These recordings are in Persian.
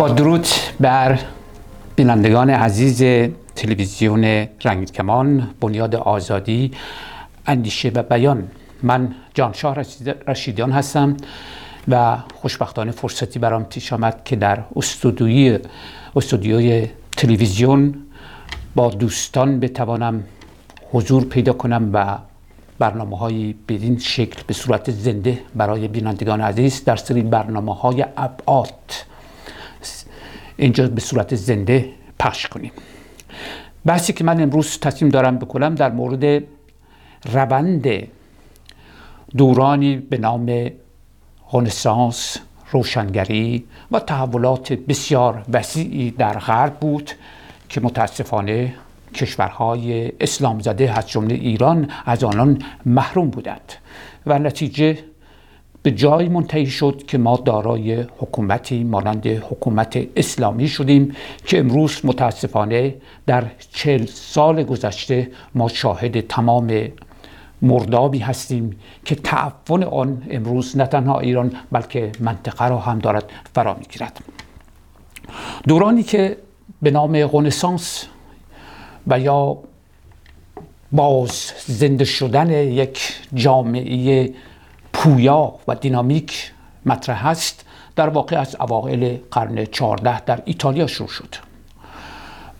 با درود بر بینندگان عزیز تلویزیون رنگین کمان بنیاد آزادی اندیشه و بیان. من جانشاه رشیدیان هستم و خوشبختانه فرصتی برام پیش آمد که در استودیوی استودیوی تلویزیون با دوستان بتوانم حضور پیدا کنم و برنامه های بدین شکل به صورت زنده برای بینندگان عزیز در سری برنامه های ابعاد اینجا به صورت زنده پخش کنیم. بحثی که من امروز تصمیم دارم بکنم در مورد روند دورانی به نام رنسانس روشنگری و تحولات بسیار وسیعی در غرب بود که متاسفانه کشورهای اسلام زده از جمله ایران از آنان محروم بودند و نتیجه به جای منتهی شد که ما دارای حکومتی مانند حکومت اسلامی شدیم که امروز متاسفانه در چل سال گذشته ما شاهد تمام مردابی هستیم که تعفن آن امروز نه تنها ایران بلکه منطقه را هم دارد فرا می‌گیرد. دورانی که به نام رنسانس و یا باز زنده شدن یک جامعه پویا و دینامیک مطرح است. در واقع از اوایل قرن 14 در ایتالیا شروع شد.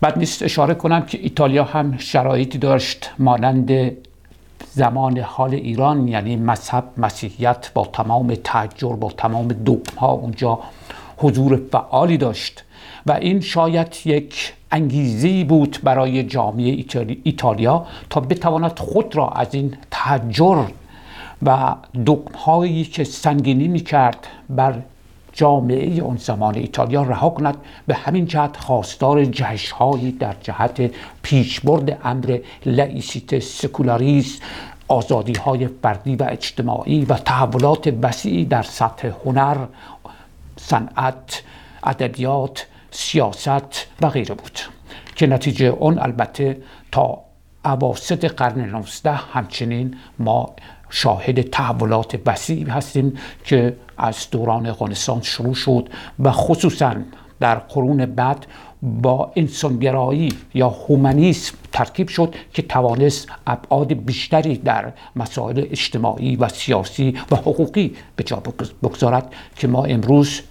بعد نیست اشاره کنم که ایتالیا هم شرایطی داشت مانند زمان حال ایران یعنی مذهب مسیحیت با تمام تحجر با تمام دوم ها اونجا حضور فعالی داشت و این شاید یک انگیزه بود برای جامعه ایتالیا تا بتواند خود را از این تحجر و هایی که سنگینی می کرد بر جامعه اون زمان ایتالیا رها کند به همین جهت خواستار هایی در جهت پیشبرد امر لعیسیت سکولاریسم آزادی های فردی و اجتماعی و تحولات وسیعی در سطح هنر صنعت ادبیات سیاست و غیره بود که نتیجه اون البته تا اواسط قرن 19 همچنین ما شاهد تحولات وسیعی هستیم که از دوران رنسانس شروع شد و خصوصا در قرون بعد با انسانگرایی یا هومانیسم ترکیب شد که توانست ابعاد بیشتری در مسائل اجتماعی و سیاسی و حقوقی به جا بگذارد که ما امروز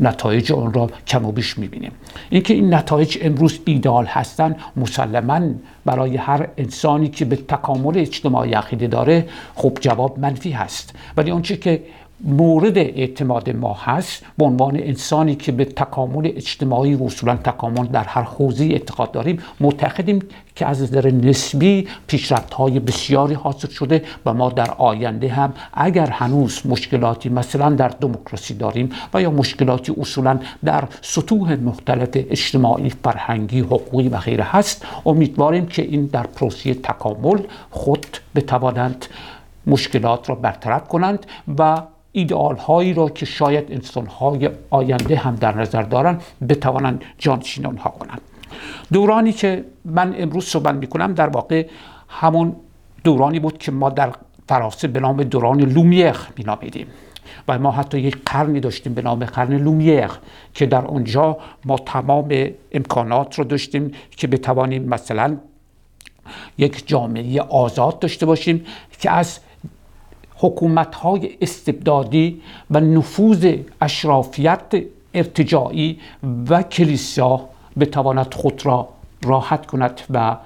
نتایج آن را کم و بیش می‌بینیم. اینکه این نتایج امروز ایدال هستند مسلما برای هر انسانی که به تکامل اجتماعی عقیده داره خب جواب منفی هست. ولی اونچه که مورد اعتماد ما هست به عنوان انسانی که به تکامل اجتماعی و اصولا تکامل در هر حوزه اعتقاد داریم معتقدیم که از نظر نسبی پیشرفت های بسیاری حاصل شده و ما در آینده هم اگر هنوز مشکلاتی مثلا در دموکراسی داریم و یا مشکلاتی اصولا در سطوح مختلف اجتماعی فرهنگی حقوقی و غیره هست امیدواریم که این در پروسه تکامل خود بتوانند مشکلات را برطرف کنند و ایدئال هایی را که شاید انسان های آینده هم در نظر دارند بتوانند جانشین آنها کنند. دورانی که من امروز صحبت می کنم در واقع همون دورانی بود که ما در فرانسه به نام دوران لومیر نامیدیم و ما حتی یک قرنی داشتیم به نام قرن لومیر که در اونجا ما تمام امکانات رو داشتیم که بتوانیم مثلا یک جامعه آزاد داشته باشیم که از حکومت های استبدادی و نفوذ اشرافیت ارتجاعی و کلیسا بتواند خود را راحت کند و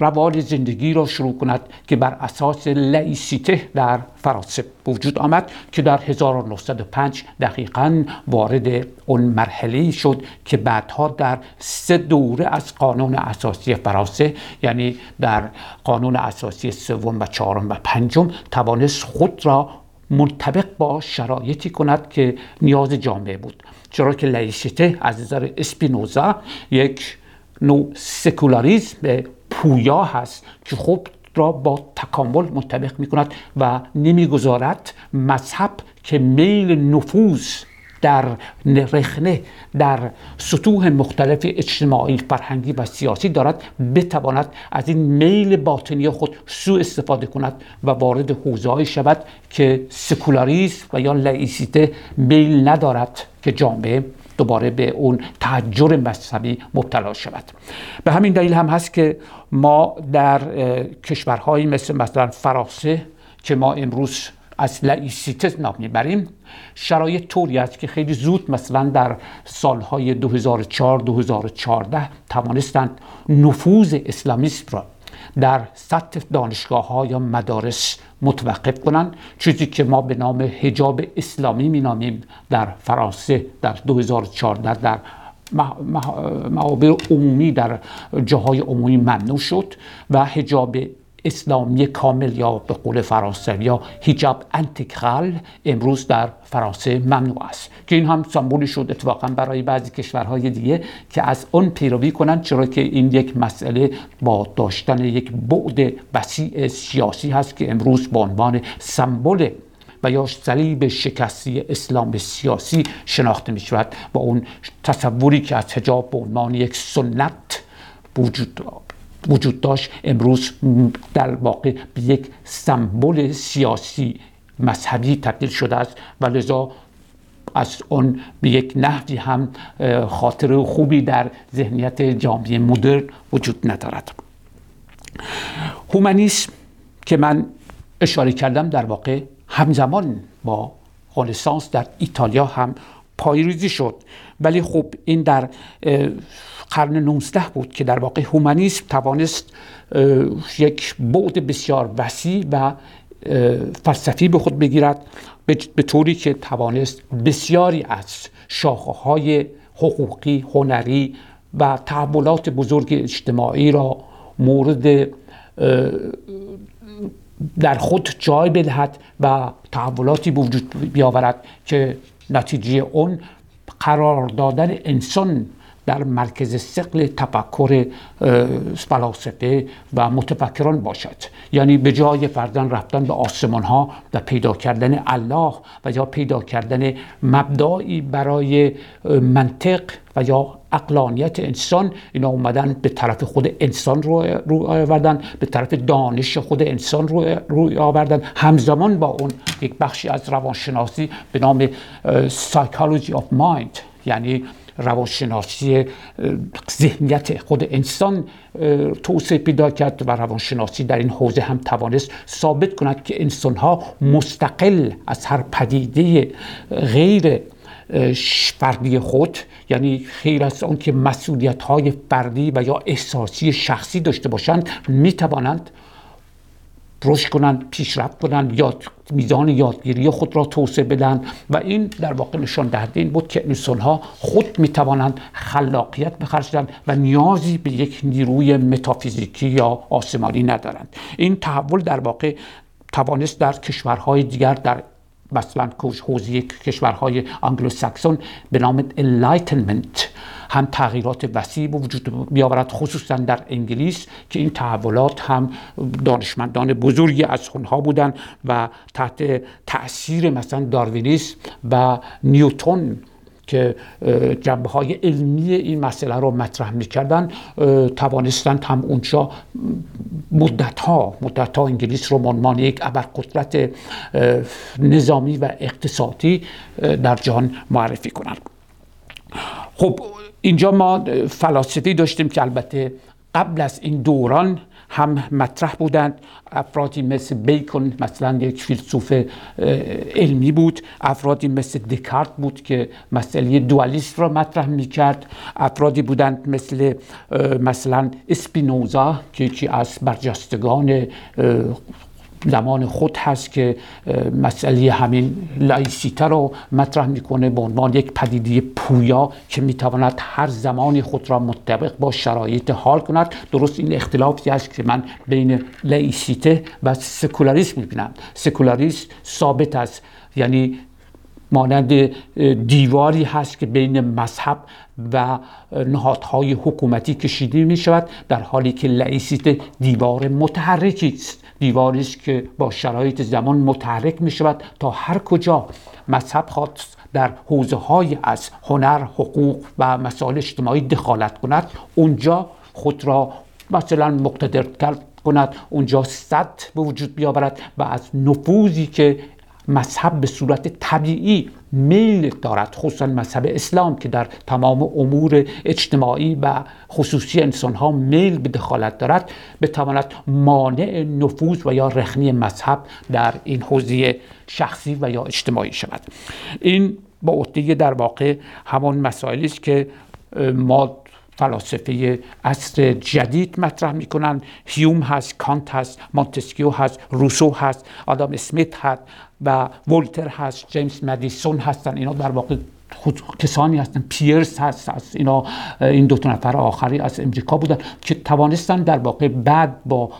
روال زندگی را شروع کند که بر اساس لعیسیته در فرانسه وجود آمد که در 1905 دقیقا وارد اون مرحله شد که بعدها در سه دوره از قانون اساسی فرانسه یعنی در قانون اساسی سوم و چهارم و پنجم توانست خود را منطبق با شرایطی کند که نیاز جامعه بود. چرا که لایسیته از نظر اسپینوزا یک نوع سکولاریزم پویا هست که خب را با تکامل منطبق می کند و نمی‌گذارد مذهب که میل نفوذ در رخنه در سطوح مختلف اجتماعی فرهنگی و سیاسی دارد بتواند از این میل باطنی خود سوء استفاده کند و وارد حوزه‌ای شود که سکولاریسم و یا لایسیته میل ندارد که جامعه دوباره به اون تحجر مذهبی مبتلا شود. به همین دلیل هم هست که ما در کشورهایی مثل مثلا فرانسه که ما امروز از لایسیته نام می‌بریم شرایط طوری است که خیلی زود مثلا در سالهای 2004 2014 توانستند نفوذ اسلامیسم را در سطح دانشگاه ها یا مدارس متوقف کنند چیزی که ما به نام حجاب اسلامی مینامیم در فرانسه در 2014 در معابر عمومی در جاهای عمومی ممنوع شد و حجاب اسلامی کامل یا به قول فرانسه یا هیجاب انتگرال امروز در فرانسه ممنوع است. که این هم سمبولی شد اتفاقا برای بعضی کشورهای دیگه که از اون پیروی کنند چرا که این یک مسئله با داشتن یک بعد وسیع سیاسی هست که امروز به عنوان سمبل و یا صلیب شکستی اسلام سیاسی شناخته می شود با اون تصوری که از حجاب به عنوان یک سنت وجود وجود داشت. امروز در واقع به یک سمبل سیاسی مذهبی تبدیل شده است و لذا از اون به یک نحوی هم خاطر خوبی در ذهنیت جامعه مدرن وجود ندارد. هومانیسم که من اشاره کردم در واقع همزمان با رنسانس در ایتالیا هم پایریزی شد. ولی خب این در قرن 19 بود که در واقع هومانیسم توانست یک بعد بسیار وسیع و فلسفی به خود بگیرد به طوری که توانست بسیاری از شاخه های حقوقی، هنری و تحولات بزرگ اجتماعی را مورد در خود جای بدهد و تحولاتی وجود بیاورد که نتیجه اون قرار دادن انسان در مرکز سقل تفکر فلاسفه و متفکران باشد. یعنی به جای فردن رفتن به آسمان ها و پیدا کردن الله و یا پیدا کردن مبدایی برای منطق و یا اقلانیت انسان اینا اومدن به طرف خود انسان رو, رو آوردن به طرف دانش خود انسان رو, رو آوردن. همزمان با اون یک بخشی از روانشناسی به نام psychology of mind یعنی روانشناسی ذهنیت خود انسان توسعه پیدا کرد و روانشناسی در این حوزه هم توانست ثابت کند که انسان ها مستقل از هر پدیده غیر فردی خود یعنی خیر از آن که مسئولیت های فردی و یا احساسی شخصی داشته باشند می توانند رشد کنند پیشرفت کنند یاد میزان یادگیری خود را توسعه بدن و این در واقع نشان دهنده این بود که ها خود می توانند خلاقیت بخرجند و نیازی به یک نیروی متافیزیکی یا آسمانی ندارند. این تحول در واقع توانست در کشورهای دیگر در مثلا حوزه کشورهای انگلو ساکسون به نام Enlightenment هم تغییرات وسیع وجود بیاورد خصوصا در انگلیس که این تحولات هم دانشمندان بزرگی از اونها بودند و تحت تاثیر مثلا داروینیسم و نیوتون که جنبه های علمی این مسئله رو مطرح می‌کردن توانستند هم اونجا مدت ها مدت ها انگلیس رو عنوان یک ابرقدرت نظامی و اقتصادی در جهان معرفی کنند. خب اینجا ما فلاسفی داشتیم که البته قبل از این دوران هم مطرح بودند. افرادی مثل بیکن مثلا یک فیلسوف علمی بود. افرادی مثل دکارت بود که مسئله دوالیست را مطرح می‌کرد. افرادی بودند مثل مثلا اسپینوزا که یکی از برجستگان زمان خود هست که مسئله همین لایسیته رو مطرح می‌کنه به عنوان یک پدیده پویا که می‌تواند هر زمانی خود را مطابق با شرایط حال کند. درست این اختلافی است که من بین لایسیته و سکولاریسم می‌بینم. سکولاریسم ثابت است یعنی مانند دیواری هست که بین مذهب و نهادهای حکومتی کشیده می شود در حالی که لعیسیت دیوار متحرکی است. دیواری است که با شرایط زمان متحرک می شود تا هر کجا مذهب خواست در حوزه های از هنر، حقوق و مسائل اجتماعی دخالت کند. اونجا خود را مثلا مقتدر کند. اونجا صد به وجود بیاورد و از نفوذی که مذهب به صورت طبیعی میل دارد خصوصا مذهب اسلام که در تمام امور اجتماعی و خصوصی انسان ها میل به دخالت دارد بتواند مانع نفوذ و یا رخنی مذهب در این حوزه شخصی و یا اجتماعی شود. این با عهده در واقع همان مسائلی است که ما فلاسفه عصر جدید مطرح می‌کنن. هیوم هست کانت هست مونتسکیو هست روسو هست آدم اسمیت هست و ولتر هست جیمز مدیسون هستن. اینا در واقع خود کسانی هستن. پیرس هست از اینا این دو نفر آخری از امریکا بودن که توانستن در واقع بعد با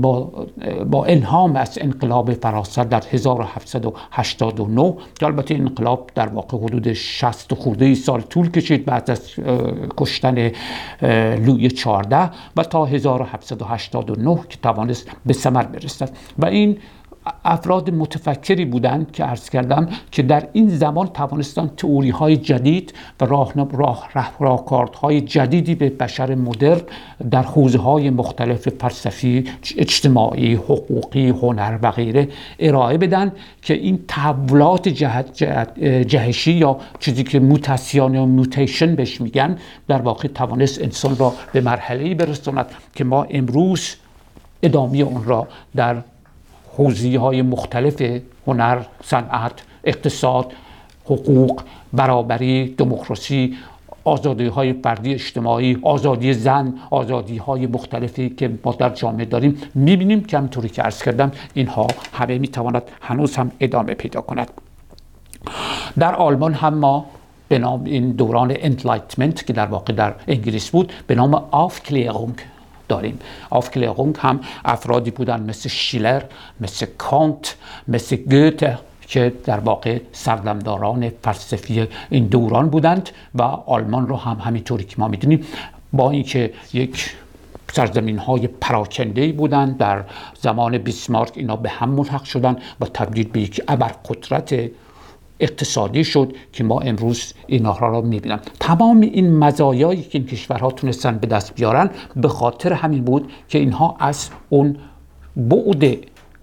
با, با الهام از انقلاب فرانسه در 1789 که البته انقلاب در واقع حدود 60 خورده سال طول کشید بعد از کشتن لوی 14 و تا 1789 که توانست به ثمر برسد. و این افراد متفکری بودند که عرض کردم که در این زمان توانستن تئوری های جدید و راه راه های جدیدی به بشر مدرن در حوزه های مختلف فلسفی اجتماعی حقوقی هنر و غیره ارائه بدن که این تحولات جهشی یا چیزی که موتاسیون یا موتیشن بهش میگن در واقع توانست انسان را به مرحله برساند که ما امروز ادامه اون را در حوزی های مختلف هنر، صنعت، اقتصاد، حقوق، برابری، دموکراسی، آزادی های فردی اجتماعی، آزادی زن، آزادی های مختلفی که ما در جامعه داریم می‌بینیم که همطوری که ارز کردم اینها همه می‌تواند هنوز هم ادامه پیدا کند. در آلمان هم ما به نام این دوران Enlightenment که در واقع در انگلیس بود به نام Aufklärung داریم. Aufklärung هم افرادی بودن مثل شیلر مثل کانت مثل گوته که در واقع سردمداران فلسفی این دوران بودند و آلمان رو هم همینطوری که ما می‌دونیم با اینکه یک سرزمین های پراکنده بودند در زمان بیسمارک اینا به هم ملحق شدن و تبدیل به یک ابرقدرت اقتصادی شد که ما امروز اینها را می‌بینیم تمام این مزایایی که این کشورها تونستن به دست بیارن به خاطر همین بود که اینها از اون بعد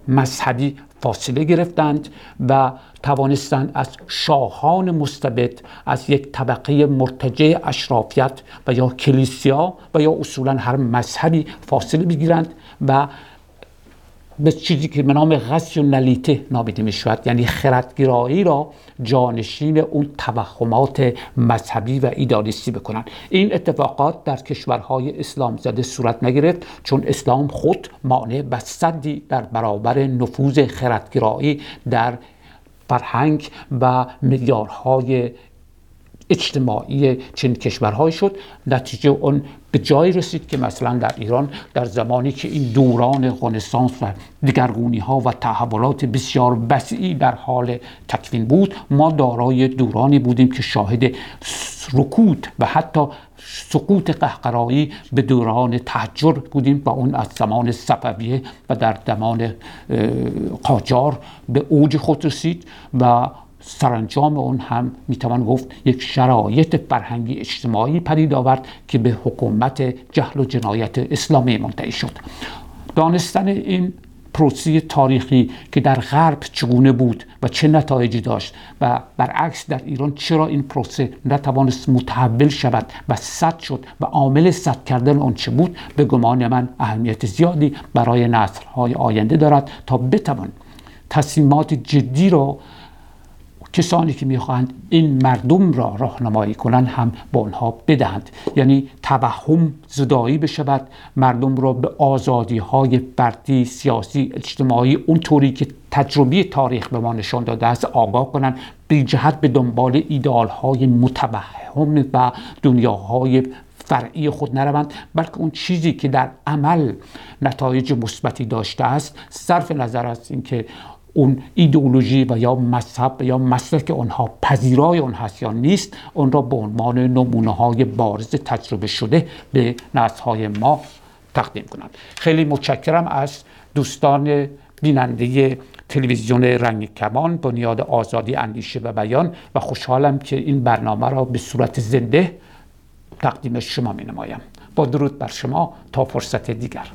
مذهبی فاصله گرفتند و توانستند از شاهان مستبد از یک طبقه مرتجع اشرافیت و یا کلیسیا و یا اصولا هر مذهبی فاصله بگیرند و به چیزی که به نام غسیونالیته نامیده می شود یعنی خردگرایی را جانشین اون توهمات مذهبی و ایدالیستی بکنن. این اتفاقات در کشورهای اسلام زده صورت نگرفت چون اسلام خود مانع و صدی در برابر نفوذ خردگرایی در فرهنگ و میارهای اجتماعی چنین کشورهایی شد. نتیجه اون به جایی رسید که مثلا در ایران در زمانی که این دوران رنسانس و دگرگونی ها و تحولات بسیار وسیعی در حال تکوین بود ما دارای دورانی بودیم که شاهد رکود و حتی سقوط قهقرایی به دوران تحجر بودیم و اون از زمان صفویه و در زمان قاجار به اوج خود رسید و سرانجام اون هم می‌توان گفت یک شرایط فرهنگی اجتماعی پدید آورد که به حکومت جهل و جنایت اسلامی منتهی شد. دانستن این پروسی تاریخی که در غرب چگونه بود و چه نتایجی داشت و برعکس در ایران چرا این پروسه نتوانست متحول شود و صد شد و عامل صد کردن آن چه بود به گمان من اهمیت زیادی برای نسلهای آینده دارد تا بتوان تصمیمات جدی را کسانی که می‌خواهند این مردم را راهنمایی کنند هم به آنها بدهند. یعنی توهم زدایی بشود مردم را به آزادی های فردی سیاسی اجتماعی اونطوری که تجربی تاریخ به ما نشان داده است آگاه کنند. بی جهت به دنبال ایدال های متوهم و دنیاهای فرعی خود نروند بلکه اون چیزی که در عمل نتایج مثبتی داشته است صرف نظر از اینکه اون ایدئولوژی و یا مذهب و یا مسلک آنها پذیرای آن هست یا نیست اون را به عنوان نمونه های بارز تجربه شده به نسل های ما تقدیم کنند. خیلی متشکرم از دوستان بیننده تلویزیون رنگ کمان بنیاد آزادی اندیشه و بیان و خوشحالم که این برنامه را به صورت زنده تقدیم شما می نمایم با درود بر شما تا فرصت دیگر.